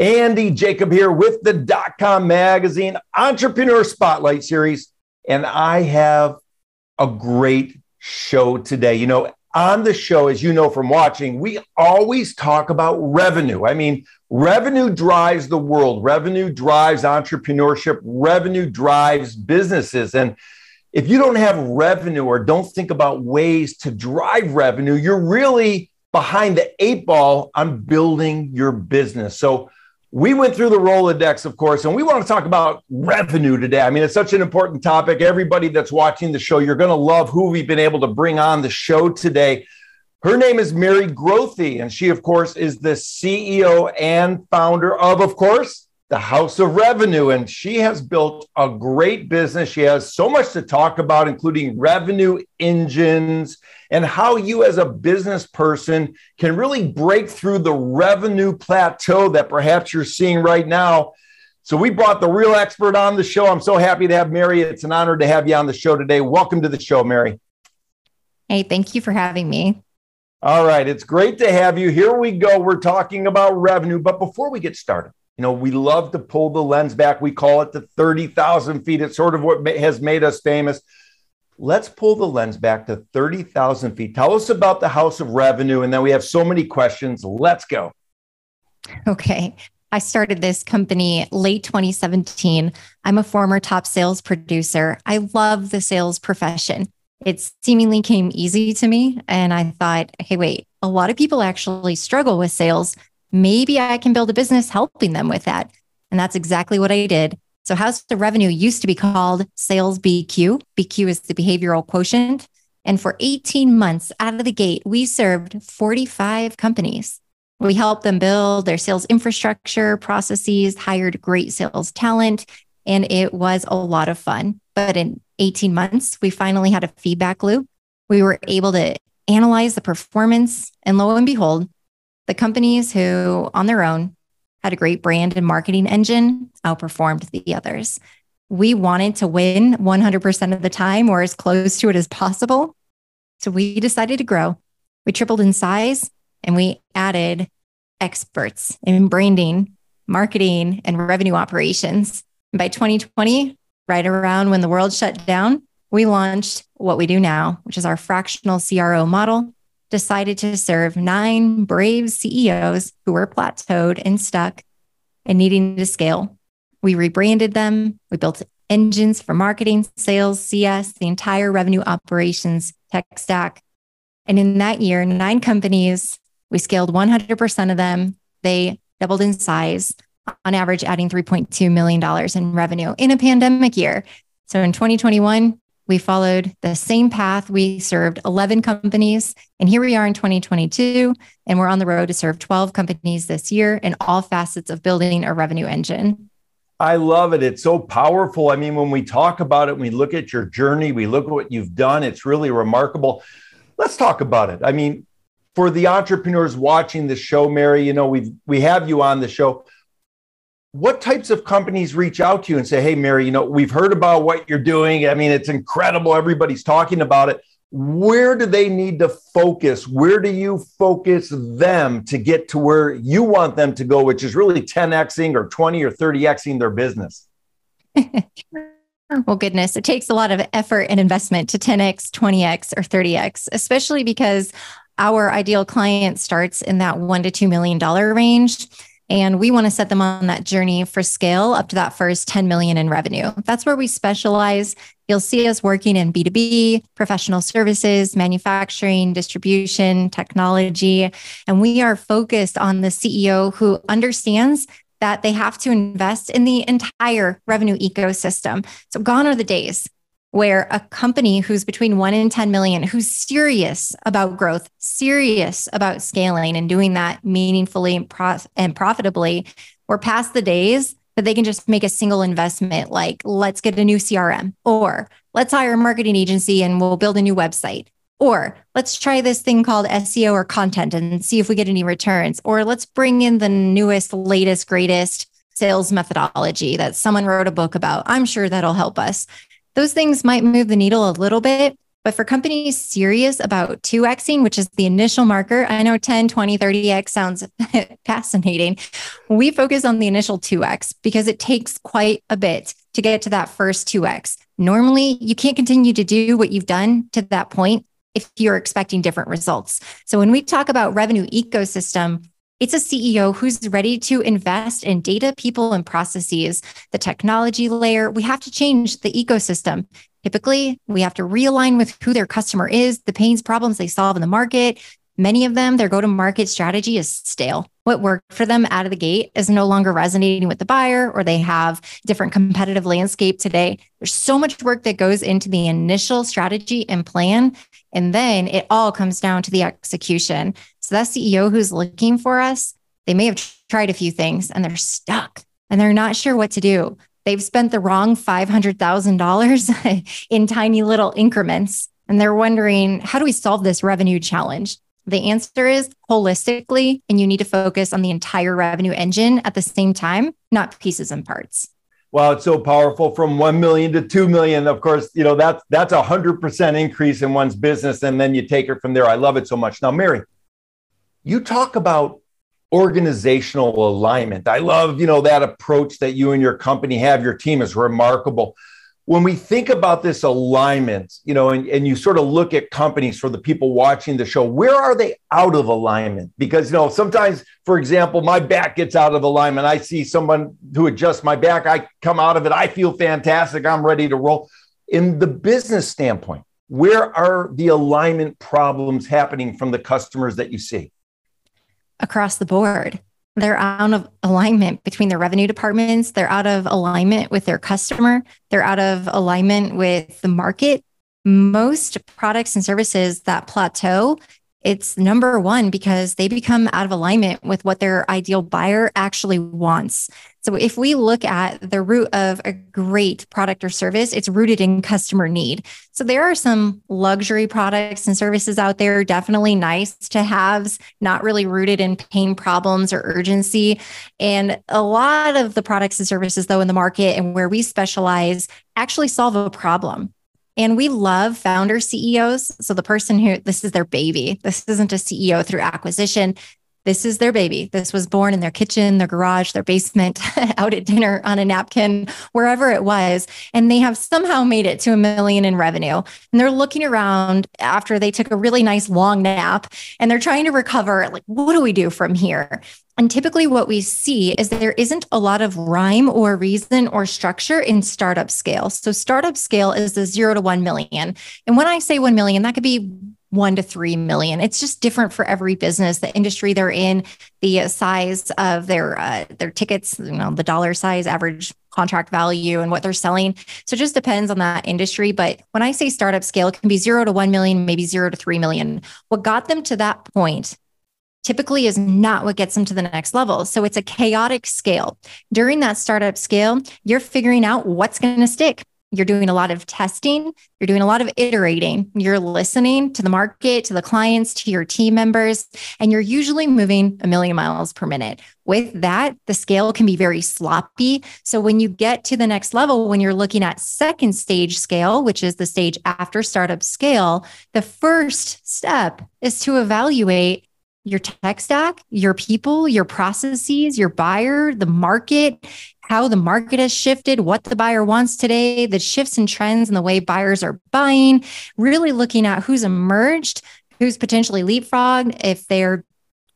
Andy Jacob here with the dot com Magazine Entrepreneur Spotlight Series. And I have a great show today. You know, on the show, as you know from watching, we always talk about revenue. I mean, revenue drives the world, revenue drives entrepreneurship, revenue drives businesses. And if you don't have revenue or don't think about ways to drive revenue, you're really behind the eight ball on building your business. So, we went through the Rolodex, of course, and we want to talk about revenue today. I mean, it's such an important topic. Everybody that's watching the show, you're going to love who we've been able to bring on the show today. Her name is Mary Grothe, and she, of course, is the CEO and founder of, of course, the House of Revenue. And she has built a great business. She has so much to talk about, including revenue engines and how you, as a business person, can really break through the revenue plateau that perhaps you're seeing right now. So, we brought the real expert on the show. I'm so happy to have Mary. It's an honor to have you on the show today. Welcome to the show, Mary. Hey, thank you for having me. All right. It's great to have you. Here we go. We're talking about revenue. But before we get started, you know, we love to pull the lens back. We call it the 30,000 feet. It's sort of what has made us famous. Let's pull the lens back to 30,000 feet. Tell us about the House of Revenue. And then we have so many questions. Let's go. Okay. I started this company late 2017. I'm a former top sales producer. I love the sales profession. It seemingly came easy to me. And I thought, hey, wait, a lot of people actually struggle with sales maybe I can build a business helping them with that. And that's exactly what I did. So, House of Revenue used to be called Sales BQ. BQ is the behavioral quotient. And for 18 months out of the gate, we served 45 companies. We helped them build their sales infrastructure, processes, hired great sales talent, and it was a lot of fun. But in 18 months, we finally had a feedback loop. We were able to analyze the performance, and lo and behold, the companies who, on their own, had a great brand and marketing engine outperformed the others. We wanted to win 100% of the time or as close to it as possible. So we decided to grow. We tripled in size and we added experts in branding, marketing, and revenue operations. And by 2020, right around when the world shut down, we launched what we do now, which is our fractional CRO model decided to serve nine brave CEOs who were plateaued and stuck and needing to scale. We rebranded them. We built engines for marketing, sales, CS, the entire revenue operations tech stack. And in that year, nine companies, we scaled 100% of them. They doubled in size, on average, adding $3.2 million in revenue in a pandemic year. So in 2021, we followed the same path. We served 11 companies, and here we are in 2022, and we're on the road to serve 12 companies this year in all facets of building a revenue engine. I love it. It's so powerful. I mean, when we talk about it, we look at your journey, we look at what you've done, it's really remarkable. Let's talk about it. I mean, for the entrepreneurs watching the show, Mary, you know, we we have you on the show what types of companies reach out to you and say, Hey, Mary, you know, we've heard about what you're doing. I mean, it's incredible. Everybody's talking about it. Where do they need to focus? Where do you focus them to get to where you want them to go, which is really 10xing or 20 or 30xing their business? well, goodness, it takes a lot of effort and investment to 10x, 20x, or 30x, especially because our ideal client starts in that one to $2 million range And we want to set them on that journey for scale up to that first 10 million in revenue. That's where we specialize. You'll see us working in B2B, professional services, manufacturing, distribution, technology. And we are focused on the CEO who understands that they have to invest in the entire revenue ecosystem. So gone are the days where a company who's between 1 and 10 million who's serious about growth serious about scaling and doing that meaningfully and, pro- and profitably we're past the days that they can just make a single investment like let's get a new crm or let's hire a marketing agency and we'll build a new website or let's try this thing called seo or content and see if we get any returns or let's bring in the newest latest greatest sales methodology that someone wrote a book about. I'm sure that'll help us those things might move the needle a little bit. But for companies serious about 2xing, which is the initial marker, I know 10, 20, 30x sounds fascinating. We focus on the initial 2x because it takes quite a bit to get to that first 2x. Normally, you can't continue to do what you've done to that point if you're expecting different results. So when we talk about revenue ecosystem, it's a CEO who's ready to invest in data, people, and processes, the technology layer. We have to change the ecosystem. Typically, we have to realign with who their customer is, the pains, problems they solve in the market. Many of them, their go to market strategy is stale. What worked for them out of the gate is no longer resonating with the buyer, or they have different competitive landscape today. There's so much work that goes into the initial strategy and plan. And then it all comes down to the execution. So that CEO who's looking for us, they may have tried a few things and they're stuck and they're not sure what to do. They've spent the wrong $500,000 in tiny little increments and they're wondering, how do we solve this revenue challenge? The answer is holistically, and you need to focus on the entire revenue engine at the same time, not pieces and parts. Wow, it's so powerful from 1 million to 2 million. Of course, you know, that's that's a 100% increase in one's business and then you take it from there. I love it so much. Now, Mary, you talk about organizational alignment. I love, you know, that approach that you and your company have. Your team is remarkable. When we think about this alignment, you know, and, and you sort of look at companies for the people watching the show, where are they out of alignment? Because, you know, sometimes, for example, my back gets out of alignment. I see someone who adjusts my back. I come out of it. I feel fantastic. I'm ready to roll. In the business standpoint, where are the alignment problems happening from the customers that you see? Across the board. They're out of alignment between their revenue departments. They're out of alignment with their customer. They're out of alignment with the market. Most products and services that plateau it's number one because they become out of alignment with what their ideal buyer actually wants. So if we look at the root of a great product or service, it's rooted in customer need. So there are some luxury products and services out there, definitely nice to have, not really rooted in pain problems or urgency. And a lot of the products and services, though, in the market and where we specialize actually solve a problem. And we love founder CEOs. So the person who this is their baby. This isn't a CEO through acquisition. This is their baby. This was born in their kitchen, their garage, their basement, out at dinner on a napkin, wherever it was. And they have somehow made it to a million in revenue. And they're looking around after they took a really nice long nap and they're trying to recover. Like, what do we do from here? And typically, what we see is there isn't a lot of rhyme or reason or structure in startup scale. So, startup scale is the zero to 1 million. And when I say 1 million, that could be one to three million. It's just different for every business, the industry they're in, the size of their uh, their tickets, you know, the dollar size, average contract value, and what they're selling. So it just depends on that industry. But when I say startup scale, it can be zero to one million, maybe zero to three million. What got them to that point typically is not what gets them to the next level. So it's a chaotic scale. During that startup scale, you're figuring out what's going to stick. You're doing a lot of testing, you're doing a lot of iterating, you're listening to the market, to the clients, to your team members, and you're usually moving a million miles per minute. With that, the scale can be very sloppy. So when you get to the next level, when you're looking at second stage scale, which is the stage after startup scale, the first step is to evaluate your tech stack, your people, your processes, your buyer, the market, how the market has shifted, what the buyer wants today, the shifts and trends and the way buyers are buying, really looking at who's emerged, who's potentially leapfrogged, if they're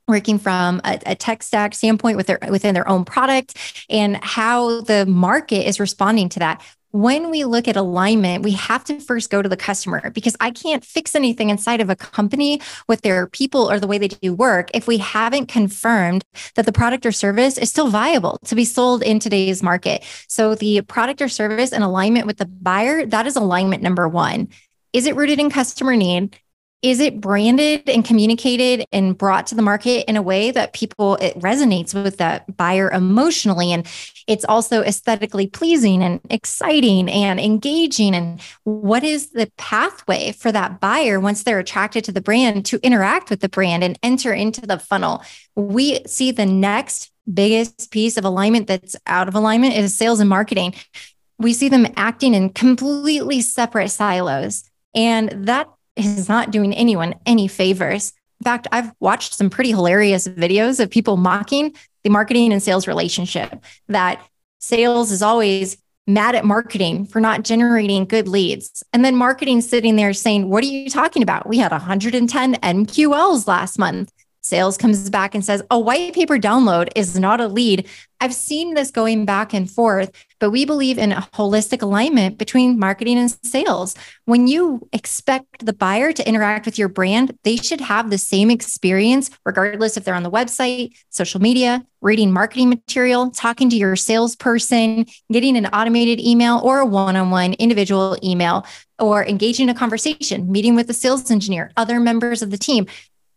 working from a, a, tech stack standpoint with their, within their own product and how the market is responding to that when we look at alignment, we have to first go to the customer because I can't fix anything inside of a company with their people or the way they do work if we haven't confirmed that the product or service is still viable to be sold in today's market. So the product or service in alignment with the buyer, that is alignment number one. Is it rooted in customer need? Is it branded and communicated and brought to the market in a way that people it resonates with that buyer emotionally? And it's also aesthetically pleasing and exciting and engaging. And what is the pathway for that buyer once they're attracted to the brand to interact with the brand and enter into the funnel? We see the next biggest piece of alignment that's out of alignment is sales and marketing. We see them acting in completely separate silos. And that is not doing anyone any favors. In fact, I've watched some pretty hilarious videos of people mocking the marketing and sales relationship that sales is always mad at marketing for not generating good leads. And then marketing sitting there saying, What are you talking about? We had 110 MQLs last month. Sales comes back and says, a white paper download is not a lead. I've seen this going back and forth, but we believe in a holistic alignment between marketing and sales. When you expect the buyer to interact with your brand, they should have the same experience, regardless if they're on the website, social media, reading marketing material, talking to your salesperson, getting an automated email or a one on one individual email, or engaging in a conversation, meeting with the sales engineer, other members of the team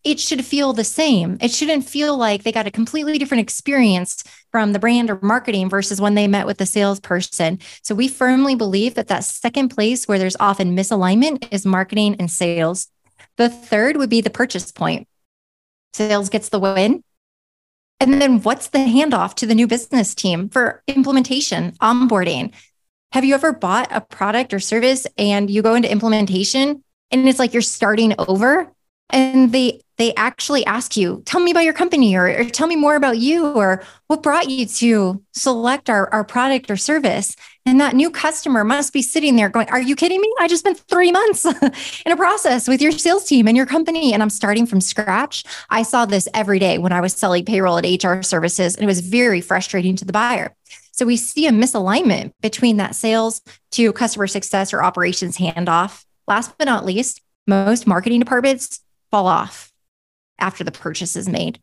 it should feel the same. It shouldn't feel like they got a completely different experience from the brand or marketing versus when they met with the salesperson. So we firmly believe that that second place where there's often misalignment is marketing and sales. The third would be the purchase point. Sales gets the win. And then what's the handoff to the new business team for implementation, onboarding? Have you ever bought a product or service and you go into implementation and it's like you're starting over and they they actually ask you, tell me about your company or, or, tell me more about you or what brought you to select our, our product or service. And that new customer must be sitting there going, Are you kidding me? I just spent three months in a process with your sales team and your company, and I'm starting from scratch. I saw this every day when I was selling payroll at HR services, and it was very frustrating to the buyer. So we see a misalignment between that sales to customer success or operations handoff. Last but not least, most marketing departments fall off after the purchase is made.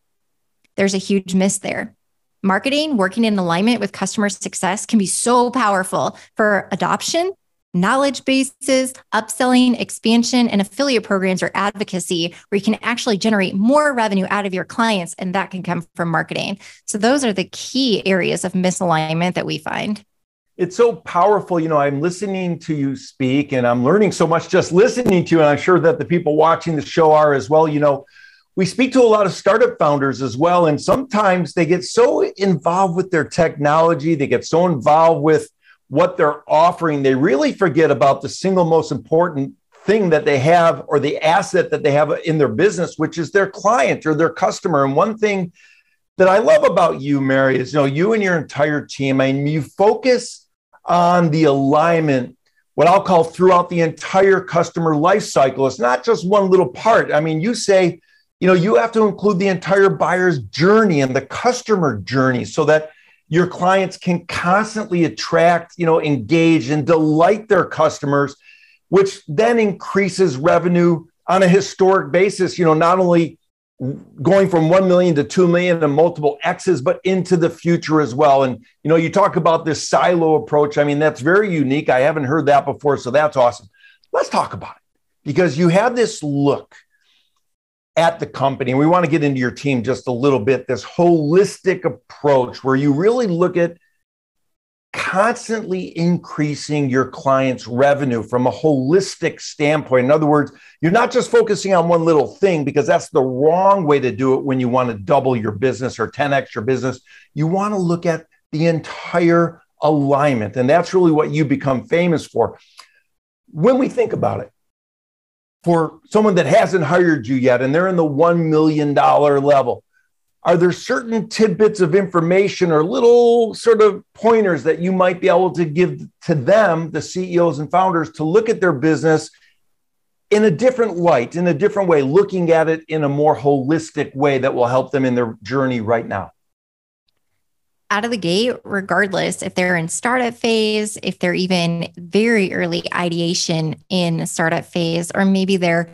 There's a huge miss there. Marketing, working in alignment with customer success can be so powerful for adoption, knowledge bases, upselling, expansion, and affiliate programs or advocacy, where you can actually generate more revenue out of your clients. And that can come from marketing. So, those are the key areas of misalignment that we find it's so powerful. You know, I'm listening to you speak and I'm learning so much just listening to you. And I'm sure that the people watching the show are as well. You know, we speak to a lot of startup founders as well. And sometimes they get so involved with their technology, they get so involved with what they're offering, they really forget about the single most important thing that they have or the asset that they have in their business, which is their client or their customer. And one thing that I love about you, Mary, is you know, you and your entire team, I mean, you focus on the alignment, what I'll call throughout the entire customer life cycle. It's not just one little part. I mean, you say, you know, you have to include the entire buyer's journey and the customer journey so that your clients can constantly attract, you know, engage and delight their customers, which then increases revenue on a historic basis, you know, not only going from 1 million to 2 million and multiple x's but into the future as well. And you know you talk about this silo approach. I mean that's very unique. I haven't heard that before so that's awesome. Let's talk about it because you have this look at the company and we want to get into your team just a little bit this holistic approach where you really look at constantly increasing your client's revenue from a holistic standpoint. In other words, you're not just focusing on one little thing because that's the wrong way to do it when you want to double your business or 10x your business. You want to look at the entire alignment. And that's really what you become famous for. When we think about it, for someone that hasn't hired you yet and they're in the $1 million level, are there certain tidbits of information or little sort of pointers that you might be able to give to them, the CEOs and founders, to look at their business in a different light, in a different way, looking at it in a more holistic way that will help them in their journey right now? Out of the gate, regardless if they're in startup phase, if they're even very early ideation in startup phase, or maybe they're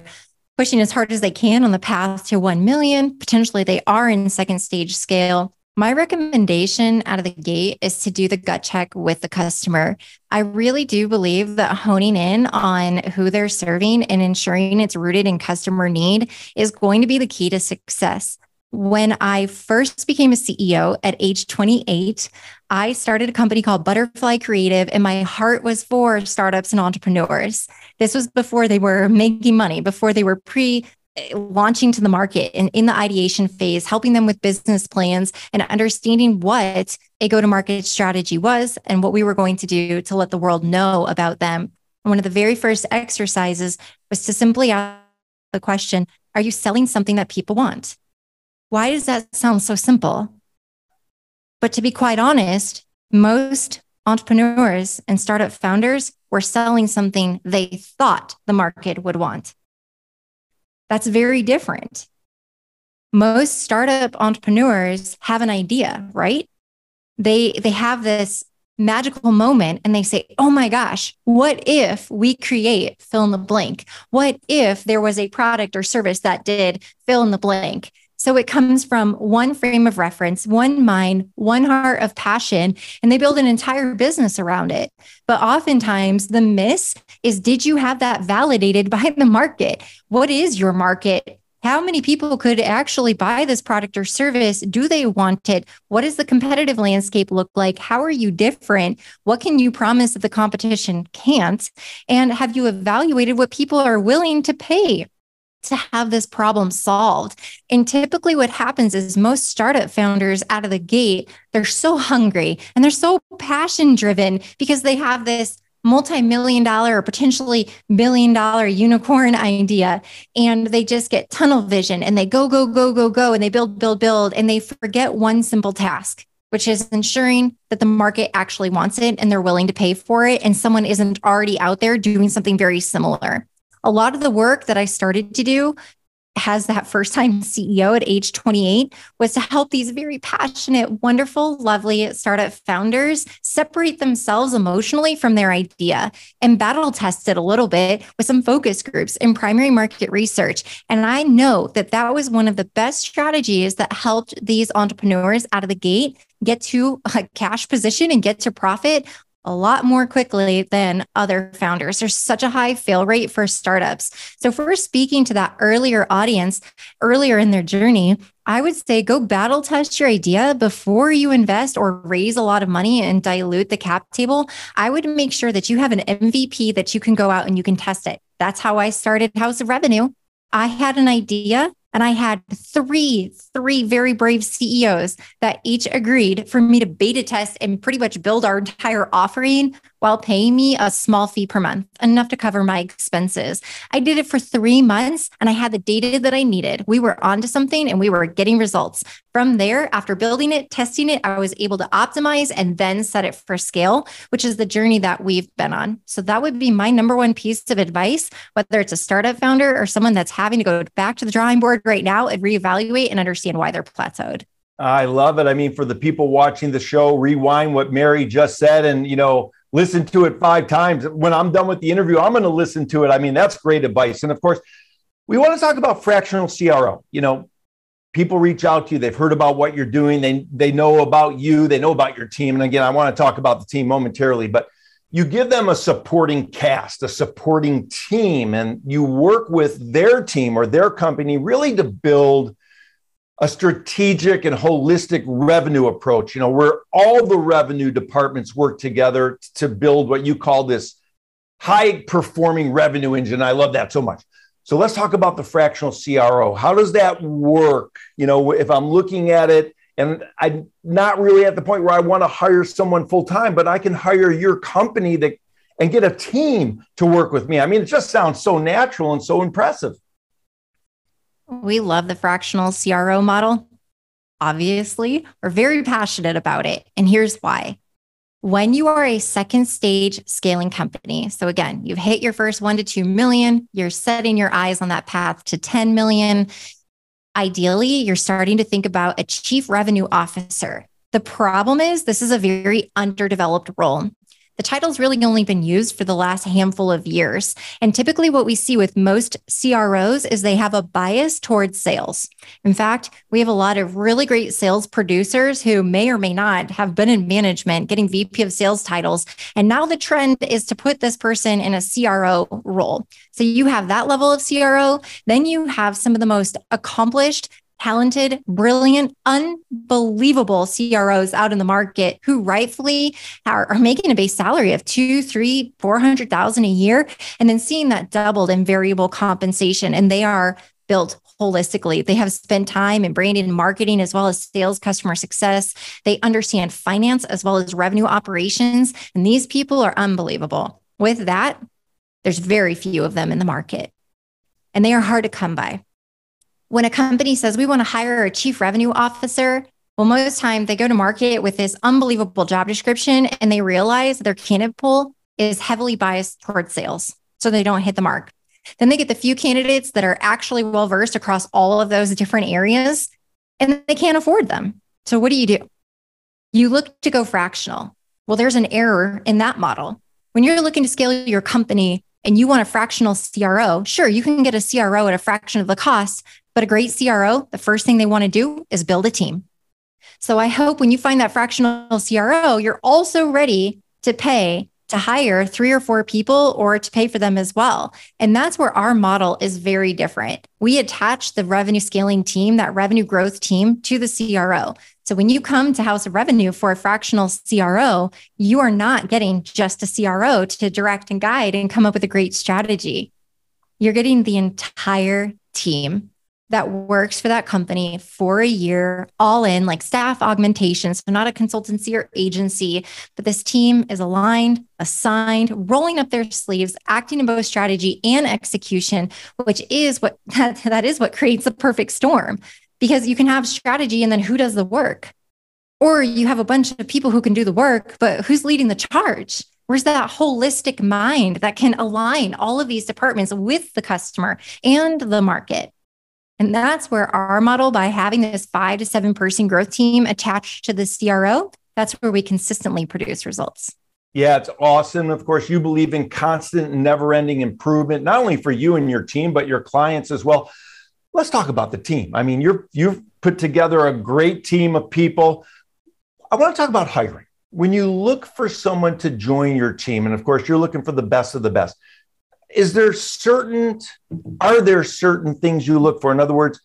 pushing as hard as they can on the path to 1 million, potentially they are in second stage scale my recommendation out of the gate is to do the gut check with the customer. I really do believe that honing in on who they're serving and ensuring it's rooted in customer need is going to be the key to success. When I first became a CEO at age 28, I started a company called Butterfly Creative, and my heart was for startups and entrepreneurs. This was before they were making money, before they were pre eh, launching to the market and in the ideation phase, helping them with business plans and understanding what a go to market strategy was and what we were going to do to let the world know about them. one of the very first exercises was to simply ask the question Are you selling something that people want? Why does that sound so simple? But to be quite honest, most entrepreneurs and startup founders were selling something they thought the market would want. That's very different. Most startup entrepreneurs have an idea, right? They they have this magical moment and they say, "Oh my gosh, what if we create fill in the blank? What if there was a product or service that did fill in the blank?" So it comes from one frame of reference, one mind, one heart of passion, and they build an entire business around it. But oftentimes the miss is did you have that validated by the market? What is your market? How many people could actually buy this product or service? Do they want it? What does the competitive landscape look like? How are you different? What can you promise that the competition can't? And have you evaluated what people are willing to pay to have this problem solved. And typically, what happens is most startup founders out of the gate, they're so hungry and they're so passion driven because they have this multi million dollar or potentially billion dollar unicorn idea. And they just get tunnel vision and they go, go, go, go, go, and they build, build, build, and they forget one simple task. Which is ensuring that the market actually wants it and they're willing to pay for it, and someone isn't already out there doing something very similar a lot of the work that I started to do as that first time CEO at age 28 was to help these very passionate, wonderful, lovely startup founders separate themselves emotionally from their idea and battle test it a little bit with some focus groups and primary market research. And I know that that was one of the best strategies that helped these entrepreneurs out of the gate get to a cash position and get to profit a lot more quickly than other founders. There's such a high fail rate for startups. So, if we're speaking to that earlier audience, earlier in their journey, I would say go battle test your idea before you invest or raise a lot of money and dilute the cap table. I would make sure that you have an MVP that you can go out and you can test it. That's how I started House of Revenue. I had an idea and I had three, three very brave CEOs that each agreed for me to beta test and pretty much build our entire offering while paying me a small fee per month, enough to cover my expenses. I did it for three months and I had the data that I needed. We were onto something and we were getting results. From there, after building it, testing it, I was able to optimize and then set it for scale, which is the journey that we've been on. So that would be my number one piece of advice, whether it's a startup founder or someone that's having to go back to the drawing board right now and reevaluate and understand why they're plateaued. I love it. I mean, for the people watching the show, rewind what Mary just said and, you know, listen to it five times. When I'm done with the interview, I'm going to listen to it. I mean, that's great advice. And of course, we want to talk about fractional CRO. You know, people reach out to you, they've heard about what you're doing, they, they know about you, they know about your team. And again, I want to talk about the team momentarily, but you give them a supporting cast, a supporting team, and you work with their team or their company really to build a strategic and holistic revenue approach, you know, where all the revenue departments work together to build what you call this high performing revenue engine. I love that so much. So let's talk about the fractional CRO. How does that work? You know, if I'm looking at it and I'm not really at the point where I want to hire someone full time, but I can hire your company that and get a team to work with me. I mean, it just sounds so natural and so impressive. We love the fractional CRO model. Obviously, we're very passionate about it. And here's why when you are a second stage scaling company, so again, you've hit your first one to 2 million, you're setting your eyes on that path to 10 million. Ideally, you're starting to think about a chief revenue officer. The problem is, this is a very underdeveloped role the title's really only been used for the last handful of years. And typically, what we see with most CROs is they have a bias towards sales. In fact, we have a lot of really great sales producers who may or may not have been in management getting VP of sales titles. And now the trend is to put this person in a CRO role. So you have that level of CRO, then you have some of the most accomplished talented, brilliant, unbelievable CROs out in the market who rightfully are, are making a base salary of two, three, four hundred thousand a year, and then seeing that doubled in variable compensation. And they are built holistically. They have spent time in branding and marketing as well as sales, customer success. They understand finance as well as revenue operations. And these people are unbelievable. With that, there's very few of them in the market, and they are hard to come by when a company says we want to hire a chief revenue officer, well, most time they go to market with this unbelievable job description and they realize their candidate pool is heavily biased towards sales. So they don't hit the mark. Then they get the few candidates that are actually well versed across all of those different areas and they can't afford them. So what do you do? You look to go fractional. Well, there's an error in that model. When you're looking to scale your company and you want a fractional CRO, sure, you can get a CRO at a fraction of the cost, but a great CRO, the first thing they want to do is build a team. So I hope when you find that fractional CRO, you're also ready to pay to hire three or four people or to pay for them as well. And that's where our model is very different. We attach the revenue scaling team, that revenue growth team to the CRO. So when you come to House of Revenue for a fractional CRO, you are not getting just a CRO to direct and guide and come up with a great strategy. You're getting the entire team that works for that company for a year, all in, like staff augmentation. So, not a consultancy or agency, but this team is aligned, assigned, rolling up their sleeves, acting in both strategy and execution, which is what that, that is what creates the perfect storm because you can have strategy and then who does the work? Or you have a bunch of people who can do the work, but who's leading the charge? Where's that holistic mind that can align all of these departments with the customer and the market? And that's where our model, by having this five to seven person growth team attached to the CRO, that's where we consistently produce results. Yeah, it's awesome. Of course, you believe in constant, never ending improvement, not only for you and your team, but your clients as well. Let's talk about the team. I mean, you're, you've put together a great team of people. I want to talk about hiring. When you look for someone to join your team, and of course, you're looking for the best of the best, is there certain are there certain things you look for in other words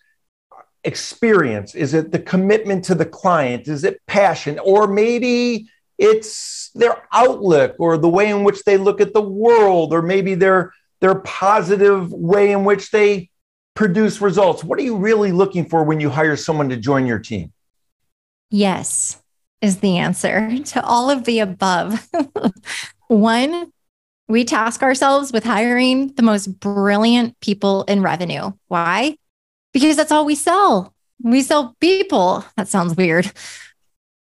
experience is it the commitment to the client is it passion or maybe it's their outlook or the way in which they look at the world or maybe their their positive way in which they produce results what are you really looking for when you hire someone to join your team yes is the answer to all of the above one we task ourselves with hiring the most brilliant people in revenue. Why? Because that's all we sell. We sell people. That sounds weird.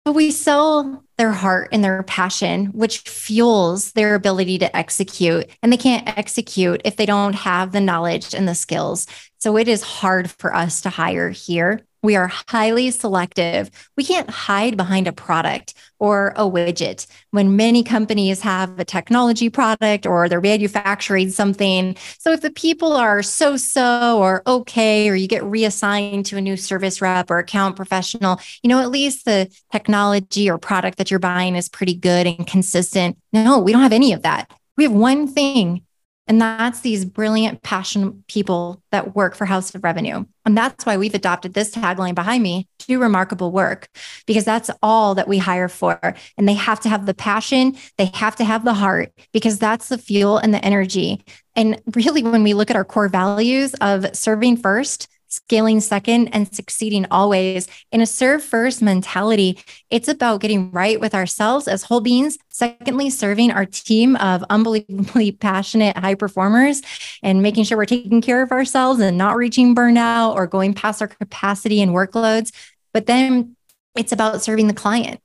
But we sell their heart and their passion, which fuels their ability to execute. And they can't execute if they don't have the knowledge and the skills. So it is hard for us to hire here we are highly selective. We can't hide behind a product or a widget when many companies have a technology product or they're manufacturing something. So if the people are so so or okay, or you get reassigned to a new service rep or account professional, you know, at least the technology or product that you're buying is pretty good and consistent. No, we don't have any of that. We have one thing and that's these brilliant, passionate people that work for House of Revenue. And that's why we've adopted this tagline behind me do remarkable work, because that's all that we hire for. And they have to have the passion, they have to have the heart, because that's the fuel and the energy. And really, when we look at our core values of serving first, scaling second, and succeeding always. In a serve first mentality, it's about getting right with ourselves as whole beings. Secondly, serving our team of unbelievably passionate high performers and making sure we're taking care of ourselves and not reaching burnout or going past our capacity and workloads. But then it's about serving the client.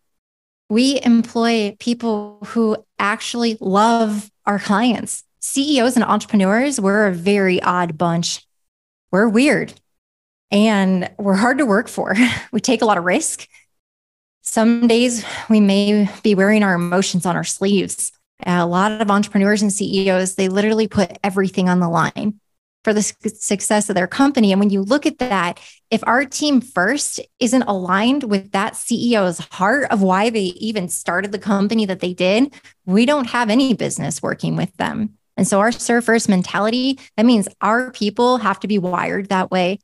We employ people who actually love our clients. CEOs and entrepreneurs, we're a very odd bunch. We're weird and we're hard to work for. We take a lot of risk. Some days we may be wearing our emotions on our sleeves. A lot of entrepreneurs and CEOs, they literally put everything on the line for the success of their company. And when you look at that, if our team first isn't aligned with that CEO's heart of why they even started the company that they did, we don't have any business working with them. And so our serve first mentality, that means our people have to be wired that way.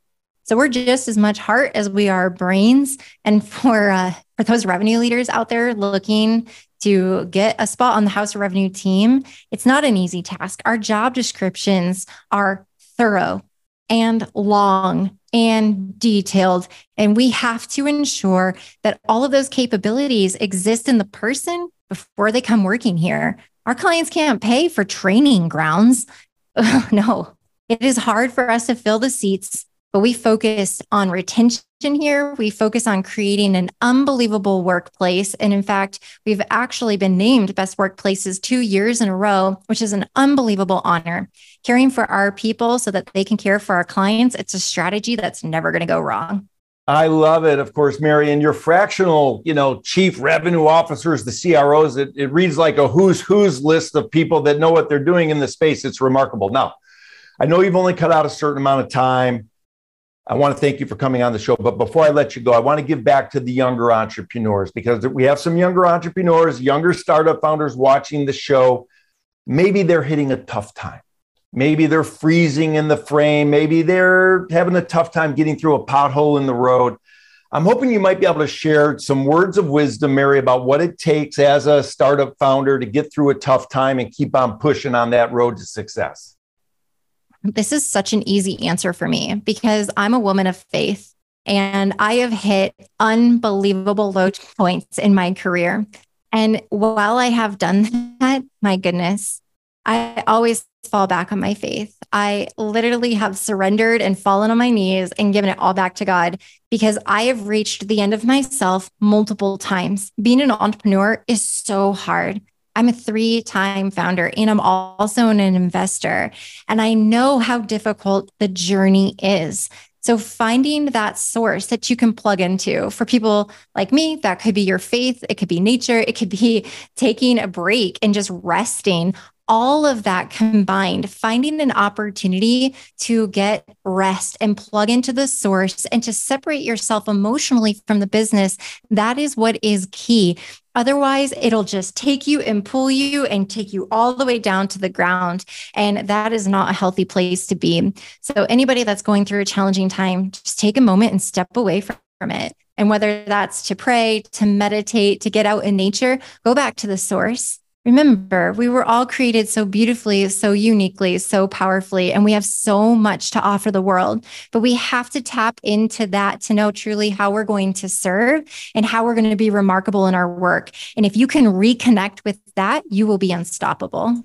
So we're just as much heart as we are brains. And for uh, for those revenue leaders out there looking to get a spot on the House of Revenue team, it's not an easy task. Our job descriptions are thorough and long and detailed. And we have to ensure that all of those capabilities exist in the person before they come working here. Our clients can't pay for training grounds. no, it is hard for us to fill the seats but we focus on retention here. We focus on creating an unbelievable workplace. And in fact, we've actually been named best workplaces two years in a row, which is an unbelievable honor. Caring for our people so that they can care for our clients, it's a strategy that's never going to go wrong. I love it. Of course, Mary, and your fractional, you know, chief revenue officers, the CROs, it, it reads like a who's who's list of people that know what they're doing in the space. It's remarkable. Now, I know you've only cut out a certain amount of time I want to thank you for coming on the show. But before I let you go, I want to give back to the younger entrepreneurs because we have some younger entrepreneurs, younger startup founders watching the show. Maybe they're hitting a tough time. Maybe they're freezing in the frame. Maybe they're having a tough time getting through a pothole in the road. I'm hoping you might be able to share some words of wisdom, Mary, about what it takes as a startup founder to get through a tough time and keep on pushing on that road to success. This is such an easy answer for me because I'm a woman of faith and I have hit unbelievable low points in my career. And while I have done that, my goodness, I always fall back on my faith. I literally have surrendered and fallen on my knees and given it all back to God because I have reached the end of myself multiple times. Being an entrepreneur is so hard. I'm a three time founder and I'm also an investor. And I know how difficult the journey is. So, finding that source that you can plug into for people like me, that could be your faith, it could be nature, it could be taking a break and just resting all of that combined, finding an opportunity to get rest and plug into the source and to separate yourself emotionally from the business, that is what is key. Otherwise, it'll just take you and pull you and take you all the way down to the ground. And that is not a healthy place to be. So, anybody that's going through a challenging time, just take a moment and step away from it. And whether that's to pray, to meditate, to get out in nature, go back to the source Remember, we were all created so beautifully, so uniquely, so powerfully, and we have so much to offer the world. But we have to tap into that to know truly how we're going to serve and how we're going to be remarkable in our work. And if you can reconnect with that, you will be unstoppable.